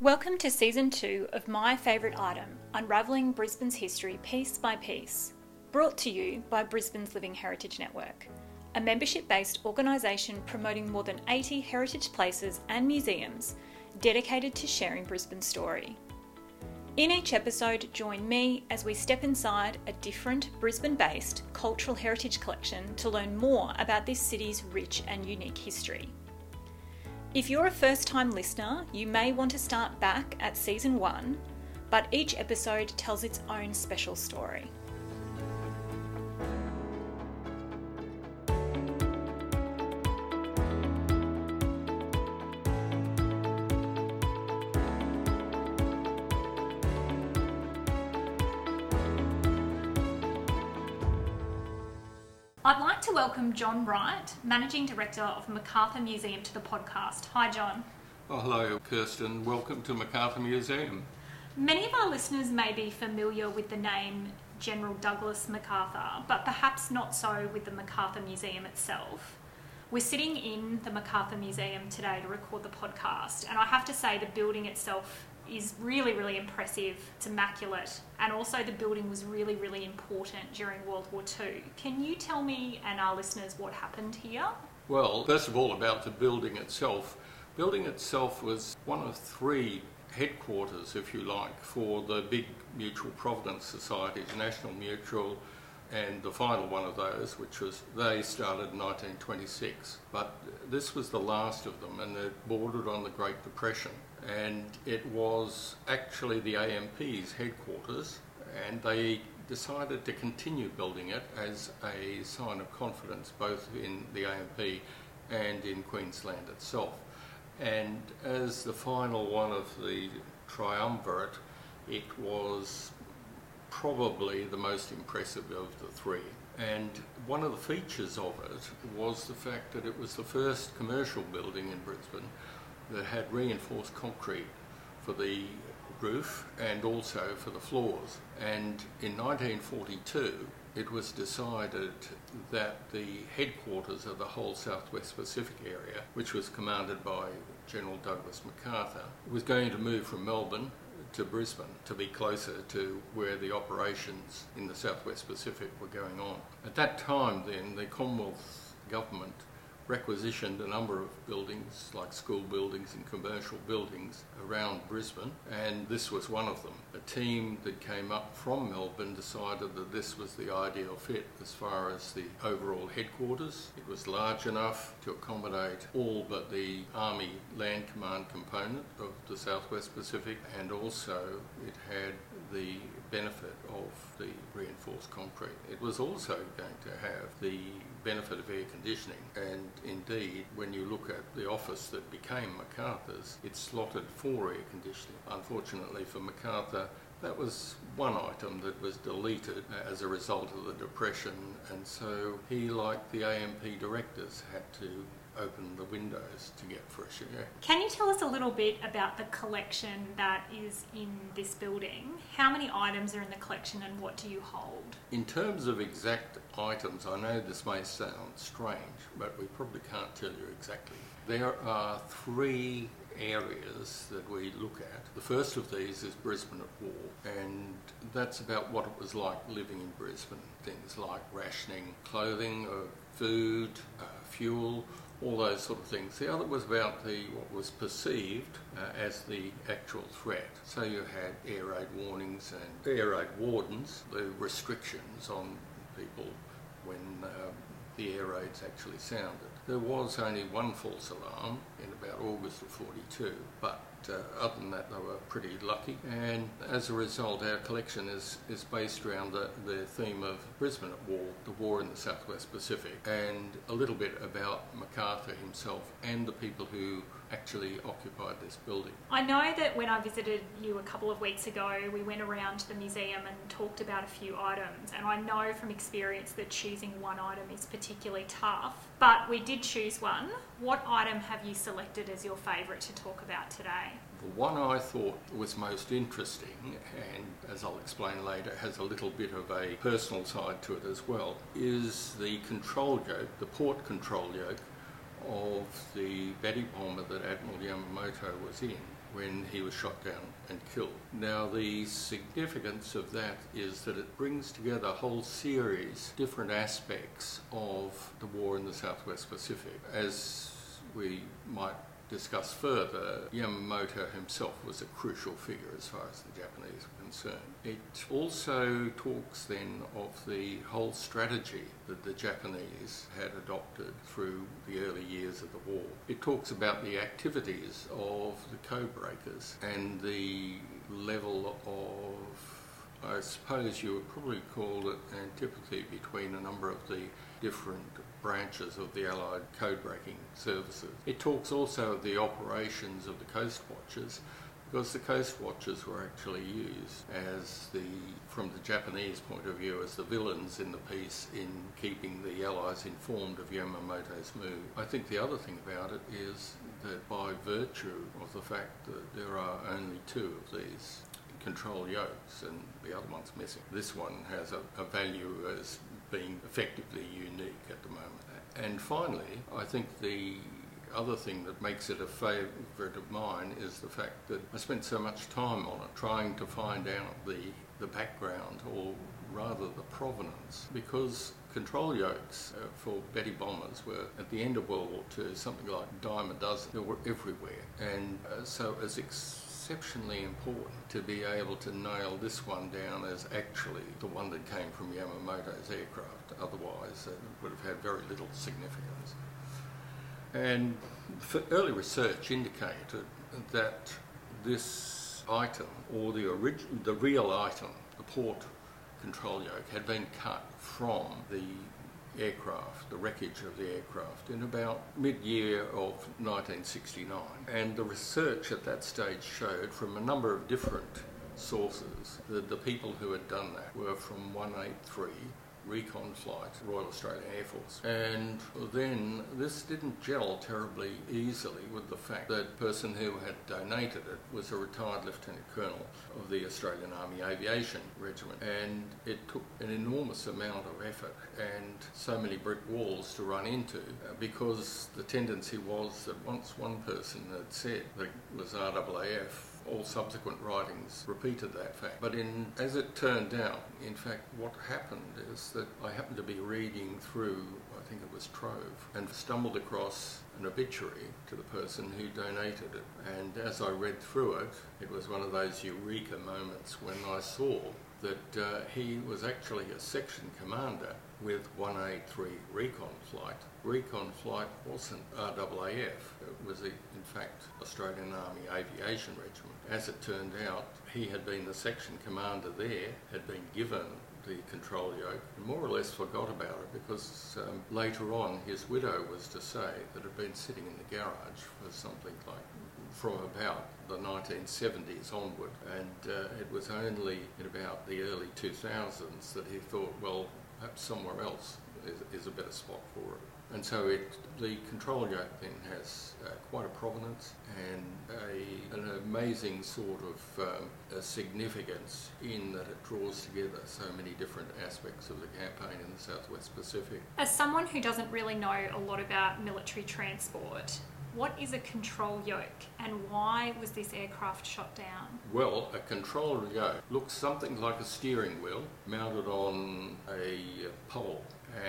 Welcome to season two of My Favourite Item Unravelling Brisbane's History Piece by Piece, brought to you by Brisbane's Living Heritage Network, a membership based organisation promoting more than 80 heritage places and museums dedicated to sharing Brisbane's story. In each episode, join me as we step inside a different Brisbane based cultural heritage collection to learn more about this city's rich and unique history. If you're a first time listener, you may want to start back at season one, but each episode tells its own special story. I'd like to welcome John Wright, Managing Director of MacArthur Museum, to the podcast. Hi, John. Oh, hello, Kirsten. Welcome to MacArthur Museum. Many of our listeners may be familiar with the name General Douglas MacArthur, but perhaps not so with the MacArthur Museum itself. We're sitting in the MacArthur Museum today to record the podcast, and I have to say the building itself is really, really impressive. It's immaculate. And also, the building was really, really important during World War II. Can you tell me and our listeners what happened here? Well, first of all, about the building itself. Building itself was one of three headquarters, if you like, for the big mutual provident societies, National Mutual, and the final one of those, which was they started in 1926. But this was the last of them, and it bordered on the Great Depression and it was actually the AMP's headquarters, and they decided to continue building it as a sign of confidence both in the AMP and in Queensland itself. And as the final one of the triumvirate, it was probably the most impressive of the three. And one of the features of it was the fact that it was the first commercial building in Brisbane that had reinforced concrete for the roof and also for the floors. And in 1942, it was decided that the headquarters of the whole Southwest Pacific area, which was commanded by General Douglas MacArthur, was going to move from Melbourne to Brisbane to be closer to where the operations in the Southwest Pacific were going on. At that time, then, the Commonwealth government requisitioned a number of buildings, like school buildings and commercial buildings around Brisbane, and this was one of them. A team that came up from Melbourne decided that this was the ideal fit as far as the overall headquarters. It was large enough to accommodate all but the Army Land Command component of the Southwest Pacific, and also it had the benefit of the reinforced concrete. It was also going to have the benefit of air conditioning, and indeed, when you look at the office that became MacArthur's, it's slotted for air conditioning. Unfortunately for MacArthur, that was one item that was deleted as a result of the Depression, and so he, like the AMP directors, had to open the windows to get fresh air. Can you tell us a little bit about the collection that is in this building? How many items are in the collection and what do you hold? In terms of exact items, I know this may sound strange, but we probably can't tell you exactly. There are three areas that we look at. The first of these is Brisbane at War, and that's about what it was like living in Brisbane. Things like rationing, clothing, uh, food, uh, fuel, all those sort of things. The other was about the what was perceived uh, as the actual threat. So you had air raid warnings and air raid wardens, the restrictions on people when uh, the air raids actually sounded. There was only one false alarm in about August of 42, but uh, other than that, they were pretty lucky. And as a result, our collection is, is based around the, the theme of Brisbane at War, the war in the Southwest Pacific, and a little bit about MacArthur himself and the people who actually occupied this building. I know that when I visited you a couple of weeks ago, we went around to the museum and talked about a few items, and I know from experience that choosing one item is particularly tough, but we did choose one. What item have you selected as your favourite to talk about today? The one I thought was most interesting, and as I'll explain later, has a little bit of a personal side to it as well, is the control yoke, the port control yoke of the Betty bomber that Admiral Yamamoto was in. when he was shot down and killed. Now, the significance of that is that it brings together a whole series different aspects of the war in the Southwest Pacific. As we might discuss further, Yamamoto himself was a crucial figure as far as the Japanese were concerned. Uh, it also talks then of the whole strategy that the Japanese had adopted through the early years of the war. It talks about the activities of the code breakers and the level of, I suppose you would probably call it antipathy between a number of the different branches of the Allied code breaking services. It talks also of the operations of the Coast Watchers because the Coast Watchers were actually used as the, from the Japanese point of view, as the villains in the piece in keeping the Allies informed of Yamamoto's move. I think the other thing about it is that by virtue of the fact that there are only two of these control yokes and the other one's missing, this one has a, a value as being effectively unique at the moment. And finally, I think the other thing that makes it a favourite of mine is the fact that I spent so much time on it trying to find out the, the background or rather the provenance because control yokes uh, for Betty bombers were at the end of World War II something like a dime a dozen. They were everywhere and uh, so ex- exceptionally important to be able to nail this one down as actually the one that came from Yamamoto's aircraft. Otherwise, it would have had very little significance. And early research indicated that this item, or the, orig- the real item, the port control yoke, had been cut from the aircraft, the wreckage of the aircraft, in about mid-year of 1969. And the research at that stage showed from a number of different sources that the people who had done that were from 183 recon flight, Royal Australian Air Force. And then this didn't gel terribly easily with the fact that the person who had donated it was a retired Lieutenant Colonel of the Australian Army Aviation Regiment. And it took an enormous amount of effort and so many brick walls to run into uh, because the tendency was that once one person had said that it was RAAF, all subsequent writings repeated that fact. But in, as it turned out, in fact, what happened is that I happened to be reading through, I think it was Trove, and stumbled across an obituary to the person who donated it. And as I read through it, it was one of those eureka moments when I saw that uh, he was actually a section commander with 183 Recon Flight. Recon Flight wasn't RAAF, it was in fact Australian Army Aviation Regiment. As it turned out, he had been the section commander there, had been given the control yoke, and more or less forgot about it because um, later on his widow was to say that it had been sitting in the garage for something like from about the 1970s onward, and uh, it was only in about the early 2000s that he thought, well, perhaps somewhere else is, is a better spot for it. And so it, the control yoke then has uh, quite a provenance and a, an amazing sort of um, significance in that it draws together so many different aspects of the campaign in the Southwest Pacific. As someone who doesn't really know a lot about military transport, what is a control yoke and why was this aircraft shot down? Well, a control yoke looks something like a steering wheel mounted on a pole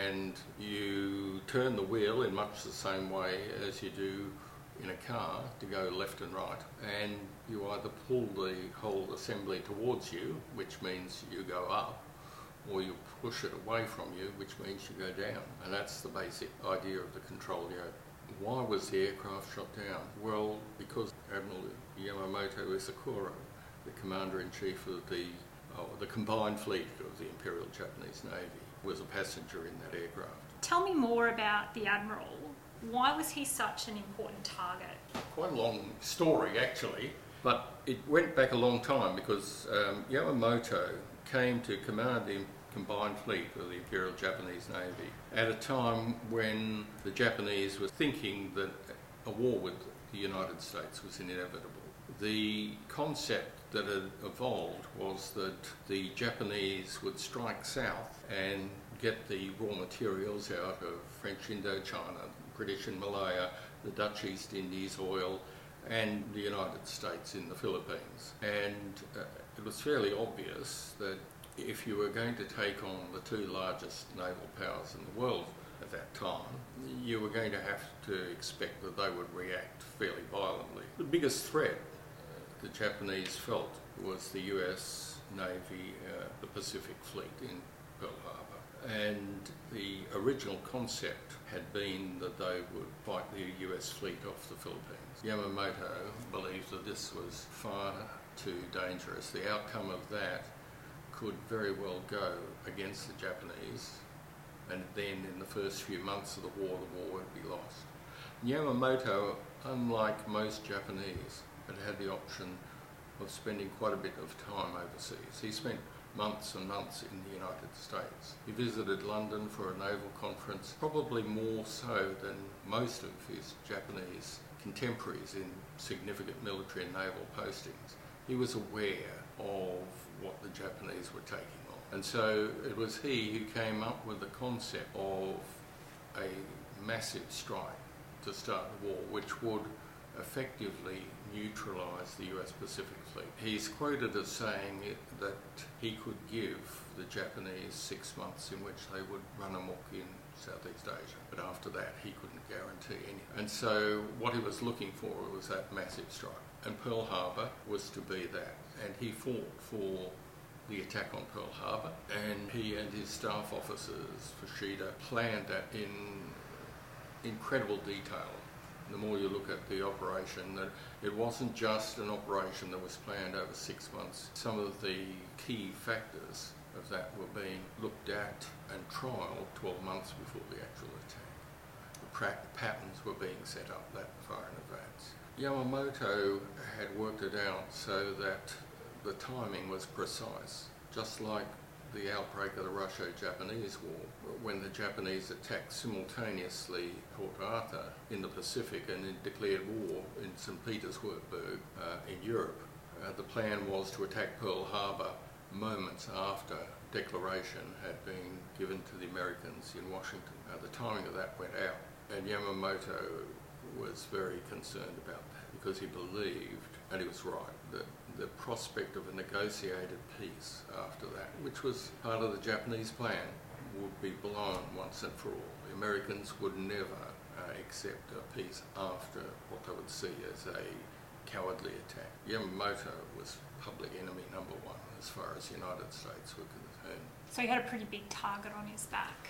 and you turn the wheel in much the same way as you do in a car to go left and right and you either pull the whole assembly towards you which means you go up or you push it away from you which means you go down and that's the basic idea of the control yoke. Why was the aircraft shot down? Well, because Admiral Yamamoto Isoroku, the Commander-in-Chief of the, oh, the combined fleet of the Imperial Japanese Navy, was a passenger in that aircraft. Tell me more about the Admiral. Why was he such an important target? Quite a long story, actually, but it went back a long time because um, Yamamoto came to command the combined fleet of the Imperial Japanese Navy at a time when the Japanese were thinking that a war with the United States was inevitable. The concept that had evolved was that the Japanese would strike south and get the raw materials out of French Indochina, British in Malaya, the Dutch East Indies oil, and the United States in the Philippines. And uh, it was fairly obvious that if you were going to take on the two largest naval powers in the world at that time, you were going to have to expect that they would react fairly violently. The biggest threat the Japanese felt was the US Navy, uh, the Pacific Fleet in Pearl Harbor. And the original concept had been that they would fight the US fleet off the Philippines. Yamamoto believed that this was far too dangerous. The outcome of that could very well go against the Japanese, and then in the first few months of the war, the war would be lost. Yamamoto, unlike most Japanese, had had the option of spending quite a bit of time overseas. He spent months and months in the United States. He visited London for a naval conference, probably more so than most of his Japanese contemporaries in significant military and naval postings. He was aware of what the Japanese were taking on. And so it was he who came up with the concept of a massive strike to start the war, which would effectively neutralise the US Pacific Fleet. He's quoted as saying that he could give the Japanese six months in which they would run amok in Southeast Asia, but after that he couldn't guarantee anything. And so what he was looking for was that massive strike. And Pearl Harbor was to be that. And he fought for the attack on Pearl Harbor, and he and his staff officers, Fuchida, planned that in incredible detail the more you look at the operation, that it wasn't just an operation that was planned over six months. Some of the key factors of that were being looked at and trialled 12 months before the actual attack. The patterns were being set up that far in advance. Yamamoto had worked it out so that the timing was precise, just like the outbreak of the Russo-Japanese War, when the Japanese attacked simultaneously Port Arthur in the Pacific and declared war in St. Petersburg uh, in Europe. Uh, the plan was to attack Pearl Harbor moments after declaration had been given to the Americans in Washington. Uh, the timing of that went out, and Yamamoto was very concerned about that because he believed, and he was right, that the prospect of a negotiated peace after that, which was part of the Japanese plan, would be blown once and for all. The Americans would never uh, accept a peace after what they would see as a cowardly attack. Yamamoto was public enemy number one as far as the United States were concerned. So he had a pretty big target on his back.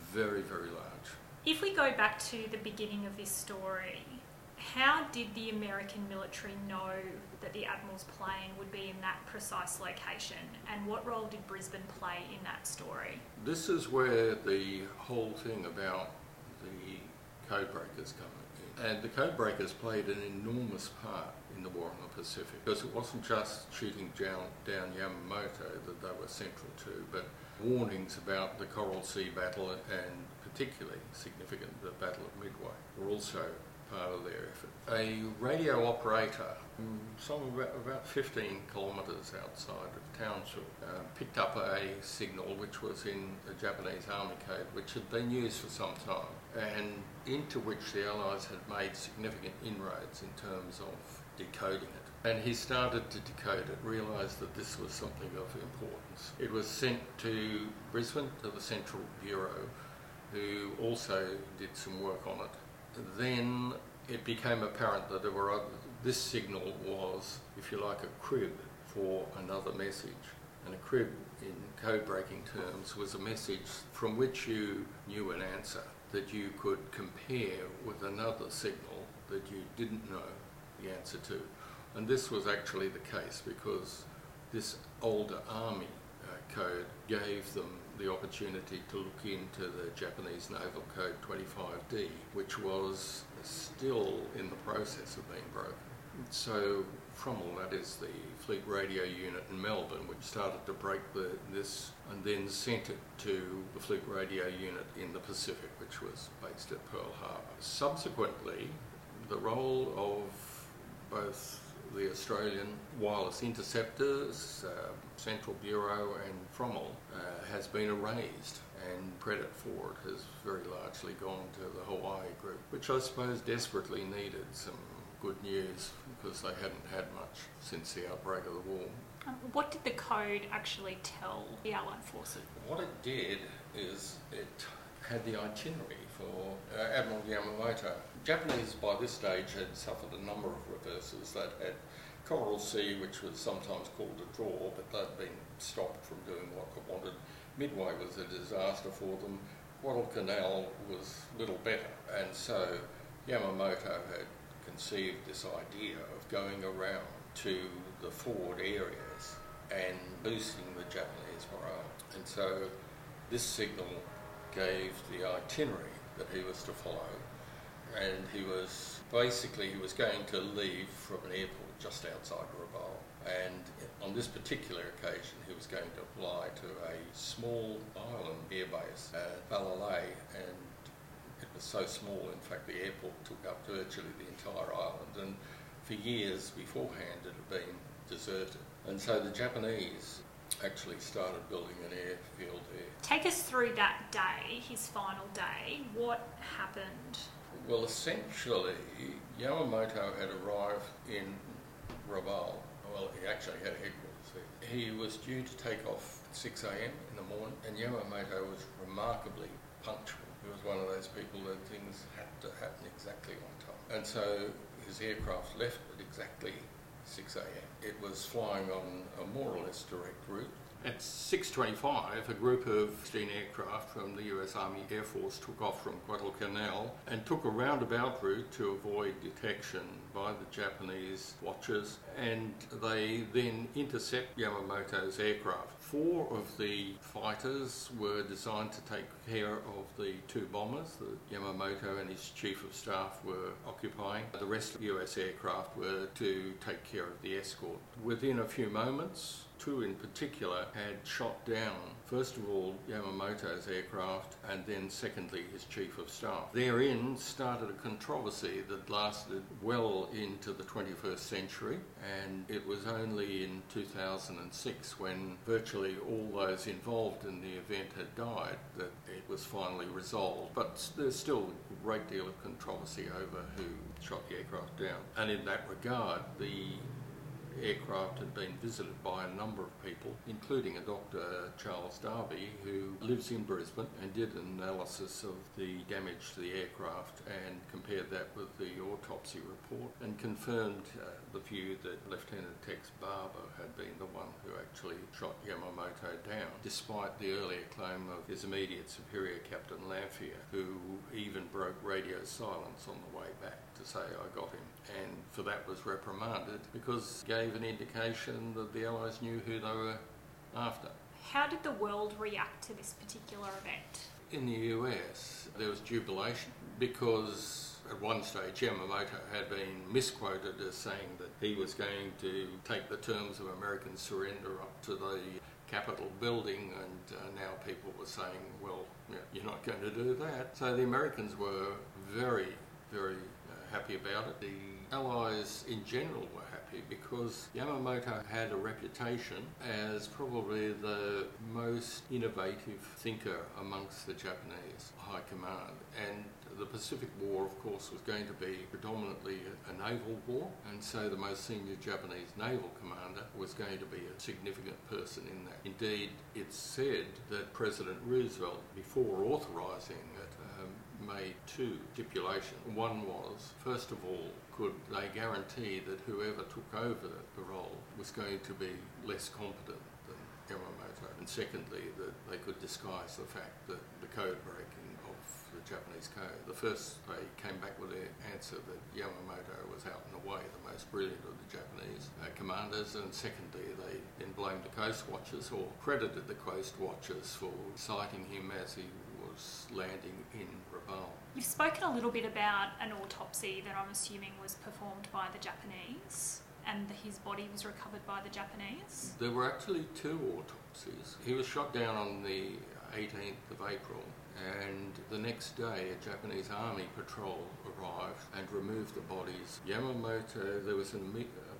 Very, very large. If we go back to the beginning of this story, how did the American military know that the Admiral's plane would be in that precise location, and what role did Brisbane play in that story? This is where the whole thing about the codebreakers come in. And the codebreakers played an enormous part in the war in the Pacific because it wasn't just shooting down, down Yamamoto that they were central to, but warnings about the Coral Sea battle and particularly significant the Battle of Midway were also part of effort. A radio operator, some about, about 15 kilometres outside of Townsville, uh, picked up a signal which was in the Japanese Army code, which had been used for some time, and into which the Allies had made significant inroads in terms of decoding it. And he started to decode it, realised that this was something of importance. It was sent to Brisbane, to the Central Bureau, who also did some work on it then it became apparent that there were other, this signal was, if you like, a crib for another message. And a crib, in code breaking terms, was a message from which you knew an answer that you could compare with another signal that you didn't know the answer to. And this was actually the case because this older army uh, code gave them the opportunity to look into the Japanese Naval Code 25D, which was still in the process of being broken. So FRUMEL, that is the Fleet Radio Unit in Melbourne, which started to break the, this and then sent it to the Fleet Radio Unit in the Pacific, which was based at Pearl Harbor. Subsequently, the role of both the Australian wireless interceptors, uh, Central Bureau and FRUMEL uh, has been erased and credit for it has very largely gone to the Hawaii group, which I suppose desperately needed some good news because they hadn't had much since the outbreak of the war. Um, what did the code actually tell the Allied forces? What it did is it had the itinerary for uh, Admiral Yamamoto. Japanese by this stage had suffered a number of reverses. They'd had Coral Sea, which was sometimes called a draw, but they'd been stopped from doing what they wanted. Midway was a disaster for them. Guadalcanal was little better, and so Yamamoto had conceived this idea of going around to the forward areas and boosting the Japanese morale. And so this signal gave the itinerary that he was to follow. And he was basically he was going to leave from an airport just outside Rabaul. And on this particular occasion, he was going to fly to a small island airbase at uh, Ballale, and it was so small, in fact, the airport took up virtually the entire island. And for years beforehand, it had been deserted. And so the Japanese actually started building an airfield there. Take us through that day, his final day. What happened? Well, essentially, Yamamoto had arrived in Rabaul. Well, he actually had headquarters there. He was due to take off at 6 a.m. in the morning, and Yamamoto was remarkably punctual. He was one of those people that things had to happen exactly on time. And so his aircraft left at exactly 6 a.m. It was flying on a more or less direct route. At 6.25, a group of 16 aircraft from the US Army Air Force took off from Guadalcanal and took a roundabout route to avoid detection by the Japanese watchers and they then intercept Yamamoto's aircraft. Four of the fighters were designed to take care of the two bombers that Yamamoto and his chief of staff were occupying. The rest of the US aircraft were to take care of the escort. Within a few moments, two in particular had shot down, first of all, Yamamoto's aircraft, and then secondly, his chief of staff. Therein started a controversy that lasted well into the 21st century, and it was only in 2006 when virtually all those involved in the event had died that it was finally resolved. But there's still a great deal of controversy over who shot the aircraft down. And in that regard, the aircraft had been visited by a number of people, including a Dr. Charles Darby, who lives in Brisbane and did an analysis of the damage to the aircraft and compared that with the autopsy report and confirmed uh, the view that Lieutenant Rex Barber had been the one who actually shot Yamamoto down, despite the earlier claim of his immediate superior, Captain Lanphier, who even broke radio silence on the way back to say, I got him. And for that was reprimanded because gave an indication that the Allies knew who they were after. How did the world react to this particular event? In the US, there was jubilation because at one stage Yamamoto had been misquoted as saying that he was going to take the terms of American surrender up to the Capitol building, and uh, now people were saying, well, you're not going to do that. So the Americans were very, very uh, happy about it. The Allies in general were happy because Yamamoto had a reputation as probably the most innovative thinker amongst the Japanese high command. And the Pacific War, of course, was going to be predominantly a naval war, and so the most senior Japanese naval commander was going to be a significant person in that. Indeed, it's said that President Roosevelt, before authorising it, made two stipulations. One was, first of all, could they guarantee that whoever took over the role was going to be less competent than Yamamoto? And secondly, that they could disguise the fact that the code breaking of the Japanese code. The first, they came back with the answer that Yamamoto was out and away the most brilliant of the Japanese uh, commanders, and secondly, they then blamed the Coast Watchers or credited the Coast Watchers for sighting him as he was landing in Rabaul. You've spoken a little bit about an autopsy that I'm assuming was performed by the Japanese and his body was recovered by the Japanese. There were actually two autopsies. He was shot down on the 18th of April, and the next day a Japanese army patrol arrived and removed the bodies. Yamamoto, there was a,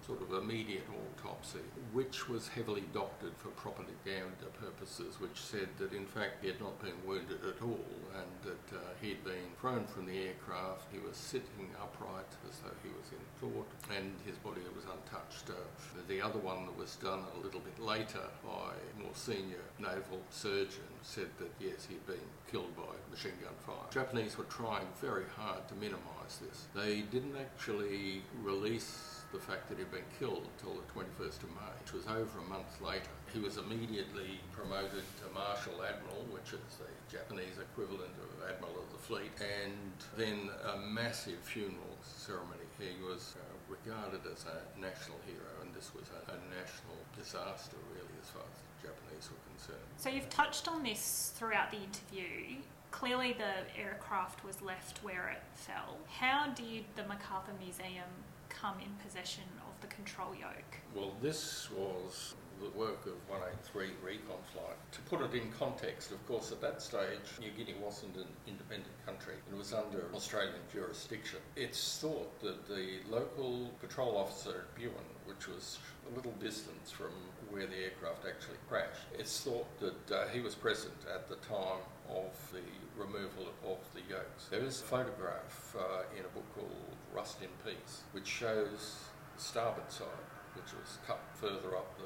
sort of immediate autopsy, which was heavily doctored for propaganda purposes, which said that in fact he had not been wounded at all and that uh, he had been thrown from the aircraft. He was sitting upright as though he was in thought and his body was untouched. Uh, the other one that was done a little bit later by a more senior naval surgeon said that yes, he'd been killed by machine gun fire. Japanese were trying very hard to minimise this. They didn't actually release the fact that he'd been killed until the 21st of May, which was over a month later. He was immediately promoted to Marshal Admiral, which is the Japanese equivalent of Admiral of the Fleet, and then a massive funeral ceremony. He was uh, regarded as a national hero, and this was a, a national disaster, really, as far as the Japanese were concerned. So you've touched on this throughout the interview. Clearly, the aircraft was left where it fell. How did the MacArthur Museum come in possession of the control yoke? Well, this was the work of 183 Recon Flight. To put it in context, of course, at that stage, New Guinea wasn't an independent country. It was under Australian jurisdiction. It's thought that the local patrol officer at Buin, which was a little distance from where the aircraft actually crashed, it's thought that uh, he was present at the time of the removal of the yokes. There is a photograph uh, in a book called Rust in Peace, which shows the starboard side, which was cut further up the,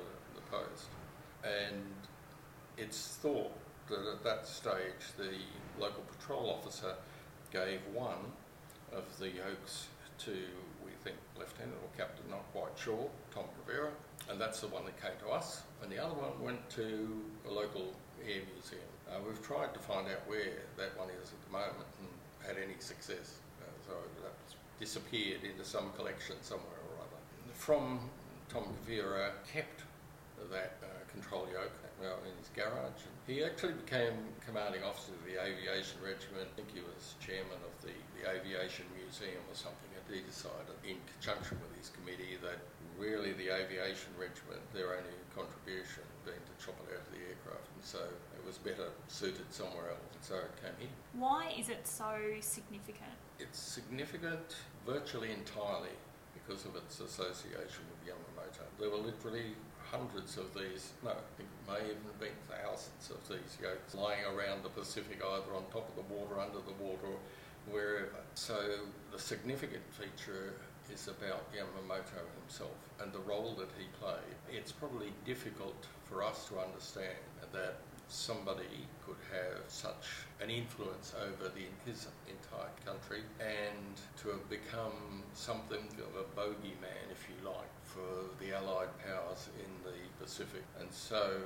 post. And it's thought that at that stage the local patrol officer gave one of the yokes to, we think, Lieutenant or Captain, not quite sure, Tom Rivera, and that's the one that came to us. And the other one went to a local air museum. Uh, we've tried to find out where that one is at the moment and had any success. Uh, so that's disappeared into some collection somewhere or other. From Tom Kavira kept that uh, control yoke well, in his garage. And he actually became commanding officer of the aviation regiment. I think he was chairman of the, the aviation museum or something. And he decided, in conjunction with his committee, that really the aviation regiment, their only contribution being to chop it out of the aircraft. And so it was better suited somewhere else. And so it came here. Why is it so significant? It's significant virtually entirely because of its association with Yamamoto. There were literally hundreds of these, no, it may even have been thousands of these yokes lying around the Pacific, either on top of the water, under the water, wherever. So the significant feature is about Yamamoto himself and the role that he played. It's probably difficult for us to understand that somebody could have such an influence over the, his entire country and to have become something of a bogeyman, if you like, for the Allied powers in the Pacific. And so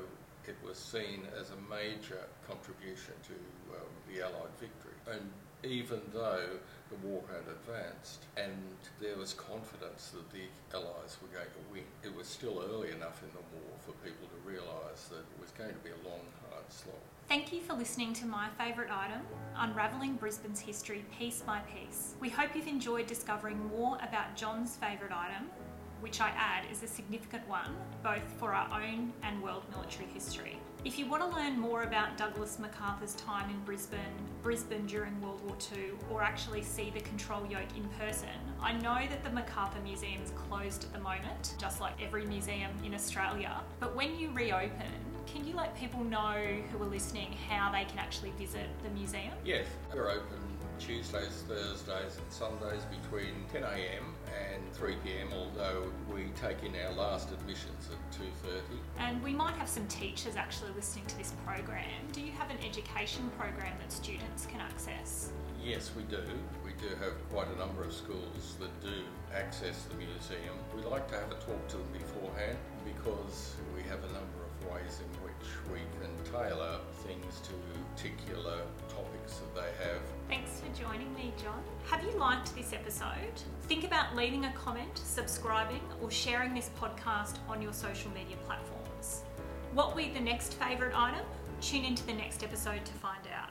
it was seen as a major contribution to um, the Allied victory. And even though the war had advanced and there was confidence that the Allies were going to win, it was still early enough in the war for people to realise that it was going to be a long, Thank you for listening to my favourite item, Unravelling Brisbane's History Piece by Piece. We hope you've enjoyed discovering more about John's favourite item, which I add is a significant one, both for our own and world military history. If you want to learn more about Douglas MacArthur's time in Brisbane, Brisbane during World War II, or actually see the control yoke in person, I know that the MacArthur Museum is closed at the moment, just like every museum in Australia. But when you reopen, can you let people know who are listening how they can actually visit the museum? Yes, we're open Tuesdays, Thursdays, and Sundays between 10 a.m. and 3 p.m. Although we take in our last admissions at 2:30. And we might have some teachers actually listening to this program. Do you have an education program that students can access? Yes, we do. We do have quite a number of schools that do access the museum. We like to have a talk to them beforehand because we have a number ways in which we can tailor things to particular topics that they have. Thanks for joining me, John. Have you liked this episode? Think about leaving a comment, subscribing, or sharing this podcast on your social media platforms. What will be the next favourite item? Tune into the next episode to find out.